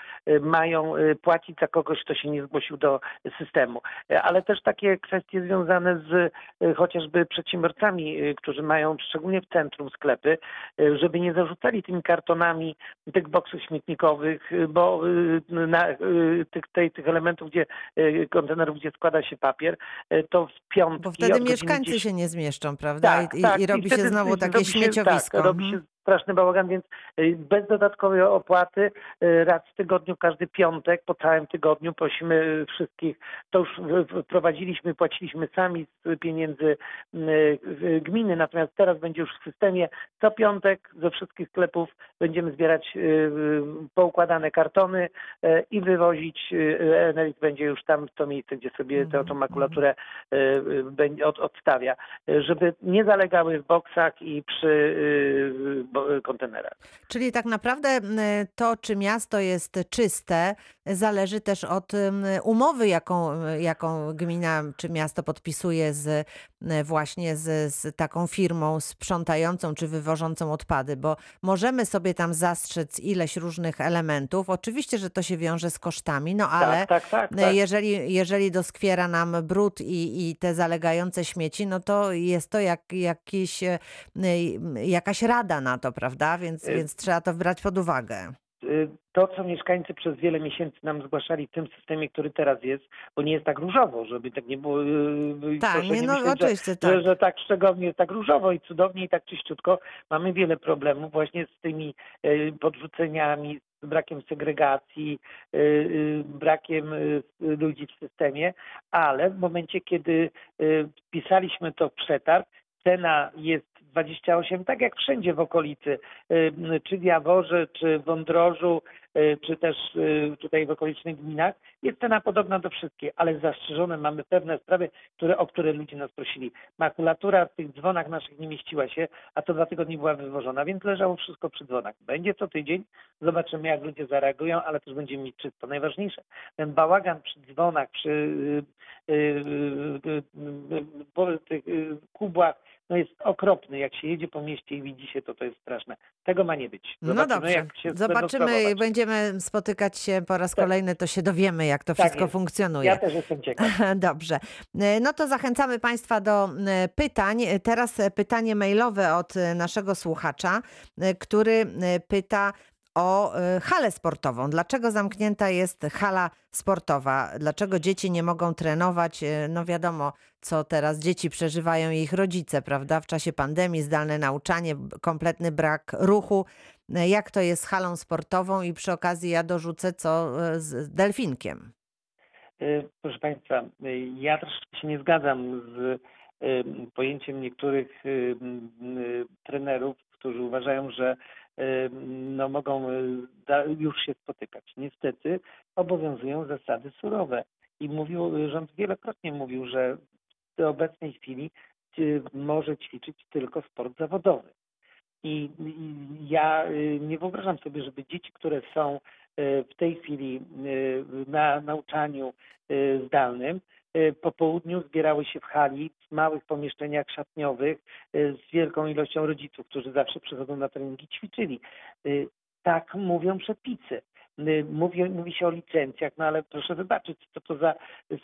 mają płacić za kogoś, kto się nie zgłosił do systemu. Ale też takie kwestie związane z chociażby przedsiębiorcami, którzy mają szczególnie w centrum sklepy, żeby nie zarzucali tymi kartonami tych boksów śmietnikowych, bo na tych, tej, tych elementów, gdzie e, kontenerów, gdzie składa się papier, e, to w piątki... Bo wtedy mieszkańcy 10... się nie zmieszczą, prawda? Tak, I, tak. i, robi I się znowu takie śmieciowisko. Tak, robi się straszny bałagan, więc y, bez dodatkowej opłaty y, raz w tygodniu, każdy piątek, po całym tygodniu prosimy wszystkich, to już wprowadziliśmy, płaciliśmy sami z pieniędzy y, gminy, natomiast teraz będzie już w systemie co piątek ze wszystkich sklepów będziemy zbierać poukładane kartony i wywozić, Enelit będzie już tam w to miejsce, gdzie sobie tę, tą makulaturę odstawia, żeby nie zalegały w boksach i przy kontenerach. Czyli tak naprawdę to, czy miasto jest czyste, zależy też od umowy, jaką, jaką gmina czy miasto podpisuje z właśnie z, z taką firmą sprzątającą czy wywożącą odpady, bo możemy sobie tam zastrzec ileś różnych elementów. Oczywiście, że to się wiąże z kosztami, no tak, ale tak, tak, tak, jeżeli, jeżeli doskwiera nam brud i, i te zalegające śmieci, no to jest to jak, jakiś, jakaś rada na to, prawda? Więc, y więc trzeba to brać pod uwagę. Y, to, co mieszkańcy przez wiele miesięcy nam zgłaszali w tym systemie, który teraz jest, bo nie jest tak różowo, żeby tak nie było. y, Tak, proszę nie, no myśleć, oczywiście, że, tak. Że, że tak szczególnie, tak różowo i cudownie i tak czyściutko. Mamy wiele problemów właśnie z tymi y, podrzuceniami, z brakiem segregacji, y, y, brakiem y, ludzi w systemie, ale w momencie, kiedy y, wpisaliśmy to w przetarg, cena jest 28, tak jak wszędzie w okolicy, y, czy w Jaworze, czy w Wądrożu, y, czy też y, tutaj w okolicznych gminach, jest cena podobna do wszystkich, ale zastrzeżone mamy pewne sprawy, które, o które ludzie nas prosili. Makulatura w tych dzwonach naszych nie mieściła się, a to dwa tygodnie była wywożona, więc leżało wszystko przy dzwonach. Będzie co tydzień, zobaczymy jak ludzie zareagują, ale też będziemy mieć czysto. Najważniejsze, ten bałagan przy dzwonach, przy y, y, y, y, y, po tych y, kubłach, no jest okropny. Jak się jedzie po mieście i widzi się to, to jest straszne. Tego ma nie być. No Zobaczymy, dobrze, jak się będą zobaczymy, będziemy spotykać się po raz Tak. kolejny, to się dowiemy, jak to Tak wszystko jest. funkcjonuje. Ja też jestem ciekaw. Dobrze. E, No to zachęcamy Państwa do e, pytań. E, Teraz pytanie mailowe od naszego słuchacza, który pyta o e, halę sportową. Dlaczego zamknięta jest hala sportowa? Dlaczego dzieci nie mogą trenować? E, No wiadomo, co teraz dzieci przeżywają i ich rodzice, prawda? W czasie pandemii, zdalne nauczanie, kompletny brak ruchu. E, Jak to jest z halą sportową? I przy okazji ja dorzucę, co z delfinkiem. Proszę Państwa, ja troszeczkę się nie zgadzam z pojęciem niektórych trenerów, którzy uważają, że no, mogą da- już się spotykać. Niestety obowiązują zasady surowe i mówił, rząd wielokrotnie mówił, że w obecnej chwili y, może ćwiczyć tylko sport zawodowy. I ja y, nie wyobrażam sobie, żeby dzieci, które są w tej chwili na nauczaniu zdalnym, po południu zbierały się w hali, małych pomieszczeniach szatniowych y, z wielką ilością rodziców, którzy zawsze przychodzą na treningi, ćwiczyli. Y, Tak mówią przepisy. Y, Mówi, mówi się o licencjach, no ale proszę wybaczyć, co to za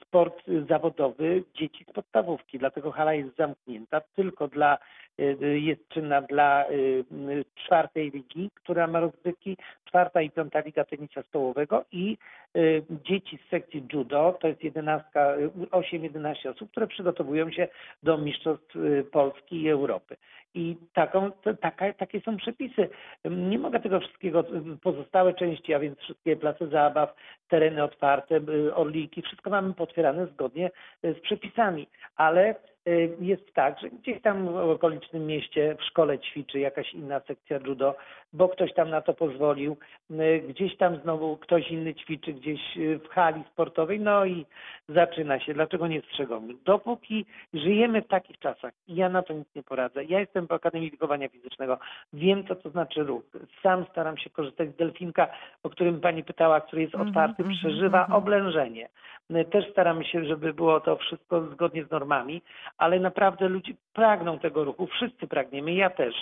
sport zawodowy dzieci z podstawówki. Dlatego hala jest zamknięta tylko dla, jest czynna dla y, y, czwartej ligi, która ma rozgrywki, czwarta i piąta liga tenisa stołowego i y, dzieci z sekcji judo, to jest 11, 8-11 osób, które przygotowują się do mistrzostw y, Polski i Europy. I taką, taka, takie są przepisy. Nie mogę tego wszystkiego, y, pozostałe części, a więc wszystkie place zabaw, tereny otwarte, y, orliki, wszystko mamy potwierane zgodnie y, z przepisami, ale y, jest tak, że gdzieś tam w okolicznym mieście w szkole ćwiczy jakaś inna sekcja judo, bo ktoś tam na to pozwolił, y, gdzieś tam znowu ktoś inny ćwiczy gdzieś y, w hali sportowej, no i zaczyna się. Dlaczego nie strzegą? Dopóki żyjemy w takich czasach ja na to nic nie poradzę. Ja jestem po Akademii Wychowania Fizycznego, wiem co to znaczy ruch. Sam staram się korzystać z delfinka, o którym pani pytała, który jest Mhm, otwarty, mhm, przeżywa mhm. oblężenie. Y, Też staramy się, żeby było to wszystko zgodnie z normami, ale naprawdę ludzie pragną tego ruchu, wszyscy pragniemy, ja też.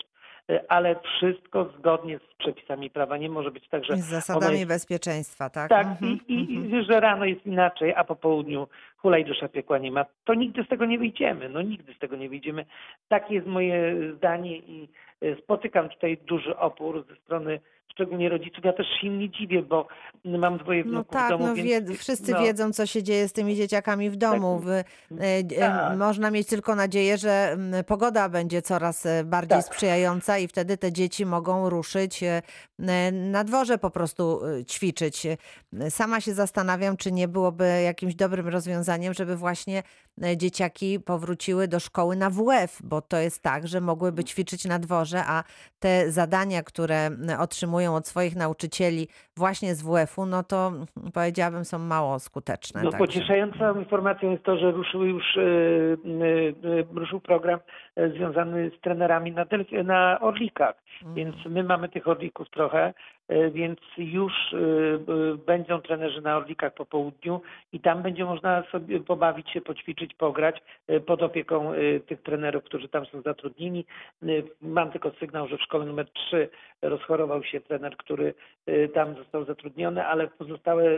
Y, Ale wszystko zgodnie z przepisami prawa. Nie może być tak, że I z zasadami jest bezpieczeństwa, tak? tak, Mhm, i, i, mhm. i że rano jest inaczej, a po południu hulaj dusza piekła nie ma, to nigdy z tego nie wyjdziemy. No nigdy z tego nie wyjdziemy. Takie jest moje zdanie i e, spotykam tutaj duży opór ze strony szczególnie rodziców. Ja też się nie dziwię, bo mam dwoje No wnuków w tak, domu, no więc wie, wszyscy no, wiedzą, co się dzieje z tymi dzieciakami w domu. Wy, e, e, tak. Można mieć tylko nadzieję, że mm, pogoda będzie coraz bardziej Tak. sprzyjająca i wtedy te dzieci mogą ruszyć na dworze po prostu ćwiczyć. Sama się zastanawiam, czy nie byłoby jakimś dobrym rozwiązaniem, żeby właśnie dzieciaki powróciły do szkoły na WF, bo to jest tak, że mogłyby ćwiczyć na dworze, a te zadania, które otrzymują od swoich nauczycieli właśnie z WF-u, no to mm, powiedziałabym są mało skuteczne. No, także. pocieszającą informacją jest to, że ruszył już e, e, ruszył program e, związany z trenerami na, na orlikach. Mhm. Więc my mamy tych orlików trochę, więc już e, e, będą trenerzy na orlikach po południu i tam będzie można sobie pobawić się, poćwiczyć, pograć e, pod opieką e, tych trenerów, którzy tam są zatrudnieni. E, Mam tylko sygnał, że w szkole numer 3 rozchorował się trener, który e, tam został zatrudniony, ale pozostałe e, e,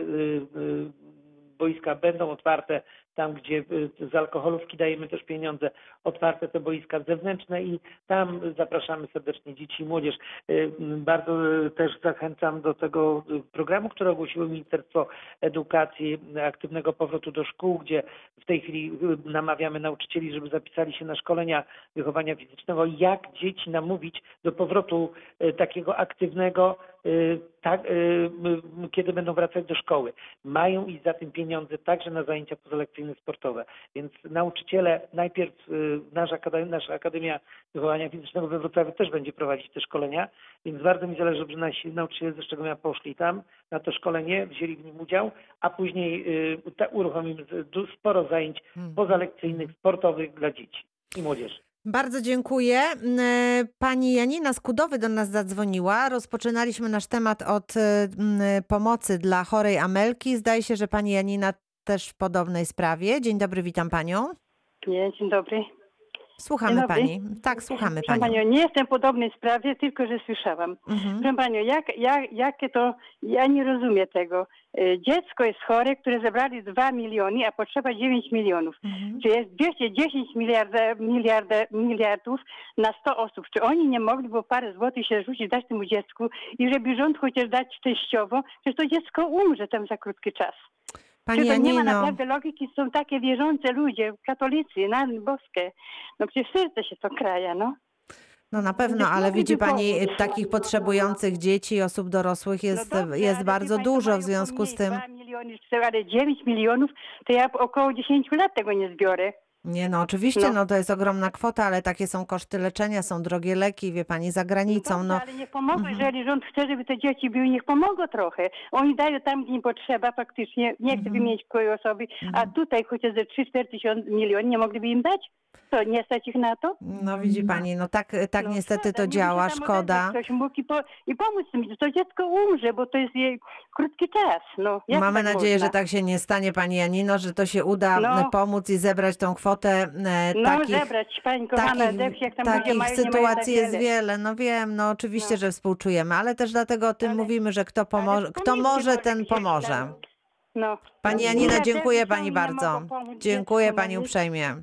boiska będą otwarte tam gdzie y, z alkoholówki dajemy też pieniądze, otwarte te boiska zewnętrzne i tam zapraszamy serdecznie dzieci i młodzież. Y, Bardzo y, też zachęcam do tego programu, który ogłosiło Ministerstwo Edukacji, aktywnego powrotu do szkół, gdzie w tej chwili namawiamy nauczycieli, żeby zapisali się na szkolenia wychowania fizycznego, jak dzieci namówić do powrotu takiego aktywnego, tak, y, y, kiedy będą wracać do szkoły. Mają iść za tym pieniądze także na zajęcia pozalekcyjne sportowe. Więc nauczyciele, najpierw y, nasza akademia, nasza Akademia Wychowania Fizycznego we Wrocławiu też będzie prowadzić te szkolenia, więc bardzo mi zależy, żeby nasi nauczyciele ze Szczegomia poszli tam na to szkolenie, wzięli w nim udział, a później y, uruchomimy sporo zajęć Mhm. pozalekcyjnych, sportowych dla dzieci i młodzieży. Bardzo dziękuję. Mm, e, Pani Janina Skudowy do nas zadzwoniła. Rozpoczynaliśmy nasz temat od e, mm, pomocy dla chorej Amelki. Zdaje się, że pani Janina też w podobnej sprawie. Dzień dobry, witam panią. Nie, dzień dobry. Słuchamy pani. Tak, słuchamy Proszę panią. Panią, nie jestem w podobnej sprawie, tylko że słyszałam. Mhm. Proszę Panią, jak, jak, jakie to, ja nie rozumiem tego. E, Dziecko jest chore, które zebrali 2 miliony, a potrzeba 9 milionów. Mhm. Czy jest 210 miliarda, miliarda, miliardów na 100 osób? Czy oni nie mogli, bo parę złotych się rzucić, dać temu dziecku i żeby rząd chociaż dać częściowo, przecież to dziecko umrze tam za krótki czas. Pani Czy to nie ma naprawdę logiki? Są takie wierzące ludzie, katolicy, na boskie. No przecież serce się to kraja, no. no na pewno, ale widzi pani, pomóc. takich potrzebujących dzieci i osób dorosłych jest, no dobrze, jest bardzo dużo w związku z tym. 2 miliony, ale 9 milionów, to ja około 10 lat tego nie zbiorę. Nie, no oczywiście, No. no to jest ogromna kwota, ale takie są koszty leczenia, są drogie leki, wie pani, za granicą. No, ale niech pomogą, Mhm. jeżeli rząd chce, żeby te dzieci były, niech pomogą trochę. Oni dają tam, gdzie im potrzeba faktycznie, nie chcę Mhm. wymienić której osoby, a Mhm. tutaj chociaż ze 3-4 tysiące milionów nie mogliby im dać? To nie stać ich na to? no widzi pani, no tak, tak No niestety szkoda, to działa, tam szkoda. Ktoś mógł i, po, i pomóc to dziecko umrze, bo to jest jej krótki czas. No, jak Mamy tak nadzieję, można? że tak się nie stanie, pani Janino, że to się uda No. e, pomóc i zebrać tą kwotę e, No takich, zebrać, pani kochana, takich, jak tam ludzie takich mają, nie mają sytuacji tak jest wiele. wiele. No wiem, no oczywiście, No. że współczujemy, ale też dlatego o tym Ale- mówimy, że kto, pomoże, kto wspomnijcie może, może ten gdzieś tam. pomoże. No. Pani miliarderzy dziękuję pani nie bardzo. mogą pomóc Dziękuję no pani nie? uprzejmie.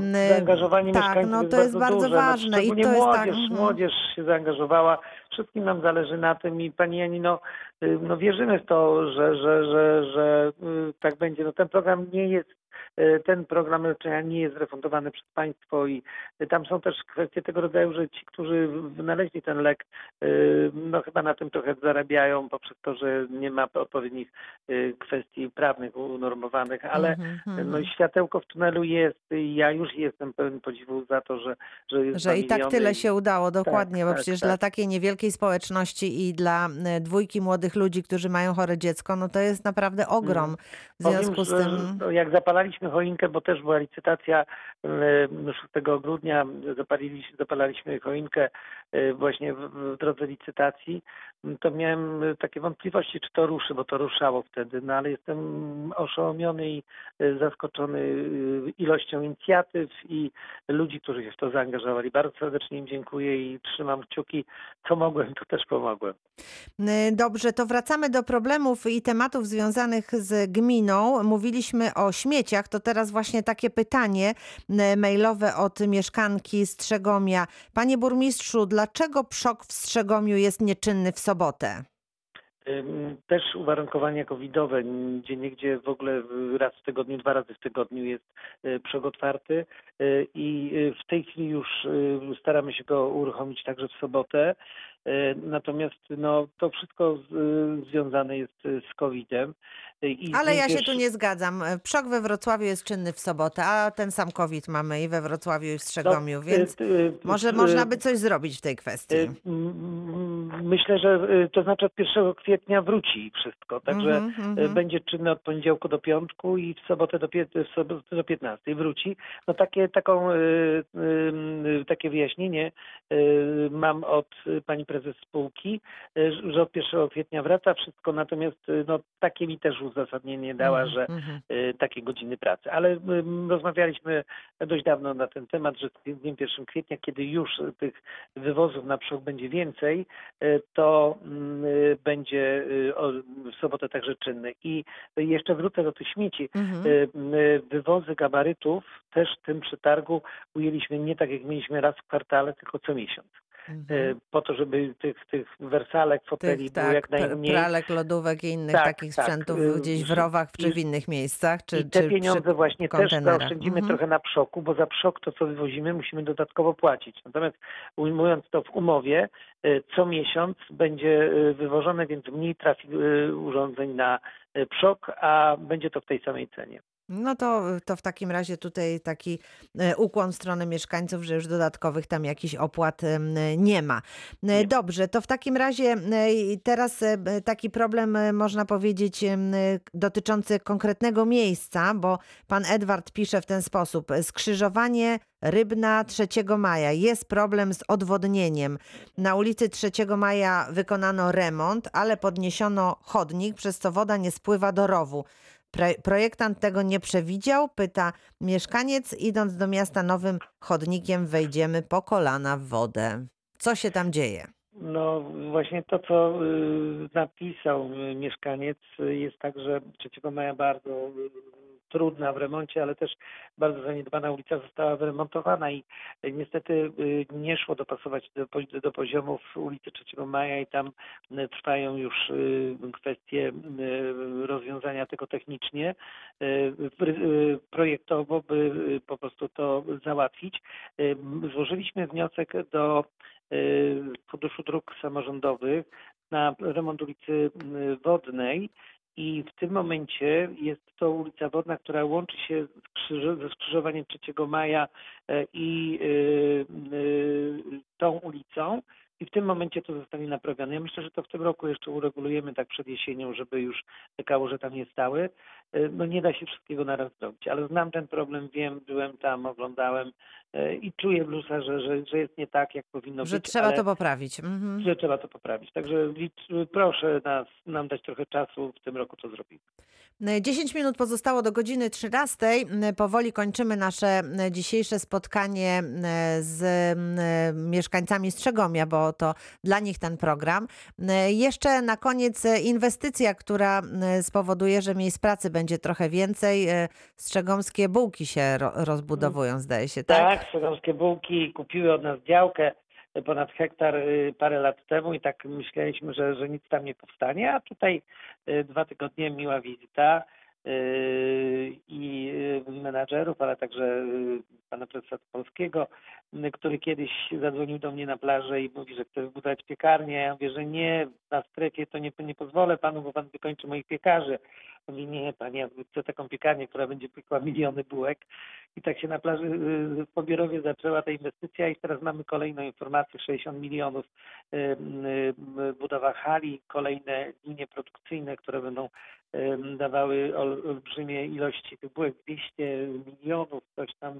No, zaangażowanie tak, mieszkańców no jest to jest bardzo duże. ważne no, i szczególnie to jest tak. młodzież, młodzież się zaangażowała. Wszystkim nam zależy na tym i pani Janino, y, no wierzymy w to, że, że, że, że y, tak będzie. No ten program nie jest, ten program leczenia nie jest refundowany przez państwo i tam są też kwestie tego rodzaju, że ci, którzy wynaleźli ten lek, y, no chyba na tym trochę zarabiają poprzez to, że nie ma odpowiednich y, kwestii prawnych unormowanych, ale Mhm, mhm. no światełko w tunelu jest i ja już jestem pełen podziwu za to, że że, jest Że i tak tyle się udało, dokładnie, bo tak, przecież tak. dla takiej niewielkiej społeczności i dla e, dwójki młodych ludzi, którzy mają chore dziecko, no to jest naprawdę ogrom. W Powiem, związku z że tym. no, jak zapalaliśmy choinkę, bo też była licytacja e, 6 grudnia, zapaliliśmy, zapalaliśmy choinkę e, właśnie w, drodze licytacji, to miałem e, takie wątpliwości, czy to ruszy, bo to ruszało wtedy, no ale jestem oszołomiony i e, zaskoczony ilością inicjatyw i ludzi, którzy się w to zaangażowali. Bardzo serdecznie im dziękuję i trzymam kciuki. Co mogłem, to też pomogłem. Dobrze, to wracamy do problemów i tematów związanych z gminą. Mówiliśmy o śmieciach, to teraz właśnie takie pytanie mailowe od mieszkanki Strzegomia. Panie burmistrzu, dlaczego przok w Strzegomiu jest nieczynny w sobotę? Też uwarunkowania covidowe, gdzie niegdzie w ogóle raz w tygodniu, dwa razy w tygodniu jest y, przog otwarty y, i y, w tej chwili już staramy się go uruchomić także w sobotę. Y, Natomiast no, to wszystko z- związane jest z COVID-em. I Ale ja się pierwszy- tu nie zgadzam. Przok we Wrocławiu jest czynny w sobotę, a ten sam COVID mamy i we Wrocławiu i w Strzegomiu, No, więc y, y, może y, można by coś zrobić w tej kwestii. Mm, Myślę, że to znaczy od 1 kwietnia wróci wszystko, także y, mhm. będzie czynny od poniedziałku do piątku i w sobotę do, w sobotę do 15 wróci. No takie, taką, takie wyjaśnienie mam od pani prezes spółki, y, że od 1 kwietnia wraca wszystko, natomiast y, no, takie mi też uzasadnienie dała, że Mhm. y, takie godziny pracy. Ale rozmawialiśmy dość dawno na ten temat, że z dniem 1 kwietnia, kiedy już tych wywozów na przód będzie więcej, to mm, będzie w sobotę także czynny. I jeszcze wrócę do tych śmieci. Mhm. Wywozy gabarytów też w tym przetargu ujęliśmy nie tak jak mieliśmy raz w kwartale, tylko co miesiąc. Mhm. Y, Po to, żeby tych, tych wersalek, foteli Tych, było tak, jak najmniej. pralek, lodówek i innych Tak, takich tak, sprzętów y, gdzieś w rowach czy i- w innych miejscach, czy, I te czy pieniądze właśnie też zaoszczędzimy Mhm. trochę na przoku, bo za przok to, co wywozimy, musimy dodatkowo płacić. Natomiast ujmując to w umowie, y, co miesiąc będzie wywożone, więc mniej trafi urządzeń na przok, a będzie to w tej samej cenie. No to, to w takim razie tutaj taki e, ukłon w stronę mieszkańców, że już dodatkowych tam jakichś opłat nie ma. E. Dobrze, to w takim razie e, teraz taki problem można powiedzieć dotyczący konkretnego miejsca, bo pan Edward pisze w ten sposób. Skrzyżowanie Rybna 3 maja. Jest problem z odwodnieniem. Na ulicy 3 maja wykonano remont, ale podniesiono chodnik, przez co woda nie spływa do rowu. Projektant tego nie przewidział, pyta mieszkaniec. Idąc do miasta nowym chodnikiem, wejdziemy po kolana w wodę. Co się tam dzieje? No właśnie to, co y, napisał y, mieszkaniec, y, jest tak, że 3 maja bardzo trudna w remoncie, ale też bardzo zaniedbana ulica została wyremontowana i y, niestety y, nie szło dopasować do, do poziomów ulicy 3 Maja i tam trwają już y, kwestie y, rozwiązania tego technicznie, y, projektowo, by po prostu to załatwić. Y, Złożyliśmy wniosek do Funduszu Dróg Samorządowych na remont ulicy Wodnej i w tym momencie jest to ulica Wodna, która łączy się ze skrzyżowaniem 3 Maja e, i y, y, tą ulicą i w tym momencie to zostanie naprawione. Ja myślę, że to w tym roku jeszcze uregulujemy tak przed jesienią, żeby już te kałuże tam nie stały. E, No nie da się wszystkiego naraz zrobić, ale znam ten problem, wiem, byłem tam, oglądałem e, i czuję blusa, że, że, że jest nie tak, jak powinno Że być. trzeba ale to poprawić. Mhm. że trzeba to poprawić. Także proszę nas, nam dać trochę czasu, w tym roku to zrobimy. E, 10 minut pozostało do godziny 13. M, Powoli kończymy nasze dzisiejsze spotkanie z mieszkańcami Strzegomia, bo to dla nich ten program. Jeszcze na koniec e, inwestycja, która spowoduje, że miejsc pracy będzie trochę więcej. E, Strzegomskie bułki się ro- rozbudowują, zdaje się, tak? Tak, Strzegomskie Bułki kupiły od nas działkę e, ponad hektar y, parę lat temu i tak myśleliśmy, że, że nic tam nie powstanie, a tutaj dwa tygodnie miła wizyta i menadżerów, ale także pana prezesa Polskiego, który kiedyś zadzwonił do mnie na plażę i mówi, że chce wybudować piekarnię. Ja mówię, że nie, na strefie to nie, nie pozwolę panu, bo pan wykończy moich piekarzy. On mówi, nie, panie, ja chcę taką piekarnię, która będzie piekła miliony bułek. I tak się na plaży y, w Pobierowie zaczęła ta inwestycja i teraz mamy kolejną informację, 60 milionów y, y, budowa hali, kolejne linie produkcyjne, które będą dawały ol- olbrzymie ilości tych bułek, 200 milionów, coś tam,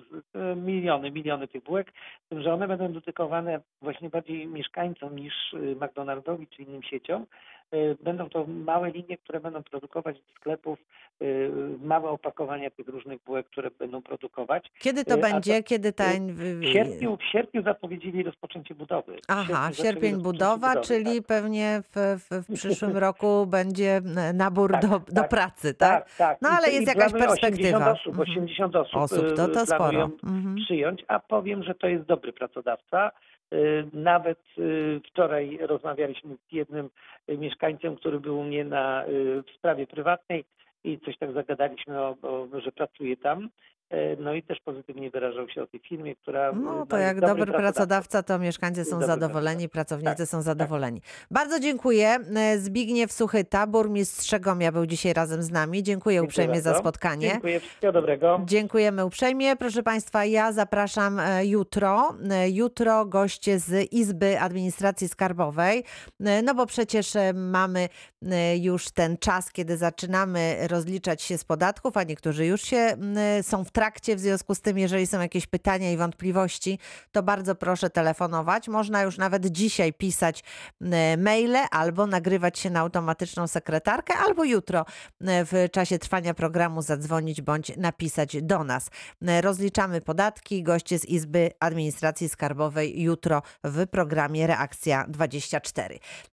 miliony, miliony tych bułek, tym, że one będą dedykowane właśnie bardziej mieszkańcom niż y, McDonaldowi czy innym sieciom. Y, Będą to małe linie, które będą produkować do sklepów y, małe opakowania tych różnych bułek, które będą produkować. Kiedy to Y, a to- będzie? Kiedy ta... W sierpniu, w sierpniu zapowiedzieli rozpoczęcie budowy. Aha, sierpień budowa, budowy, czyli tak. pewnie w, w, w przyszłym roku będzie n- nabór Tak, do, do tak, pracy, tak? Tak, tak. No, I ale to- jest i jakaś planują 80 perspektywa. osób, Mhm. 80 osób, Osób, to, to sporo. Mhm. przyjąć, a powiem, że to jest dobry pracodawca. Y, Nawet y, wczoraj rozmawialiśmy z jednym y, mieszkańcem, który był u mnie na, w sprawie prywatnej i coś tak zagadaliśmy, o, o, że pracuje tam. Y, No i też pozytywnie wyrażał się o tej firmie, która... y, No to jest jak dobry pracodawca, to mieszkańcy są zadowoleni, pracownicy Tak, są tak. zadowoleni. Bardzo dziękuję. E, Zbigniew Suchyta, burmistrz Strzegomia był dzisiaj razem z nami. Dziękuję Dziękuję uprzejmie za bardzo. spotkanie. Dziękuję, wszystkiego dobrego. Dziękujemy uprzejmie. Proszę Państwa, ja zapraszam e, jutro. E, Jutro goście z Izby Administracji Skarbowej, E, no bo przecież e, mamy e, już ten czas, kiedy zaczynamy rozliczać się z podatków, a niektórzy już się są w trakcie. W związku z tym, jeżeli są jakieś pytania i wątpliwości, to bardzo proszę telefonować. Można już nawet dzisiaj pisać maile albo nagrywać się na automatyczną sekretarkę, albo jutro w czasie trwania programu zadzwonić bądź napisać do nas. Rozliczamy podatki. Goście z Izby Administracji Skarbowej jutro w programie Reakcja 24.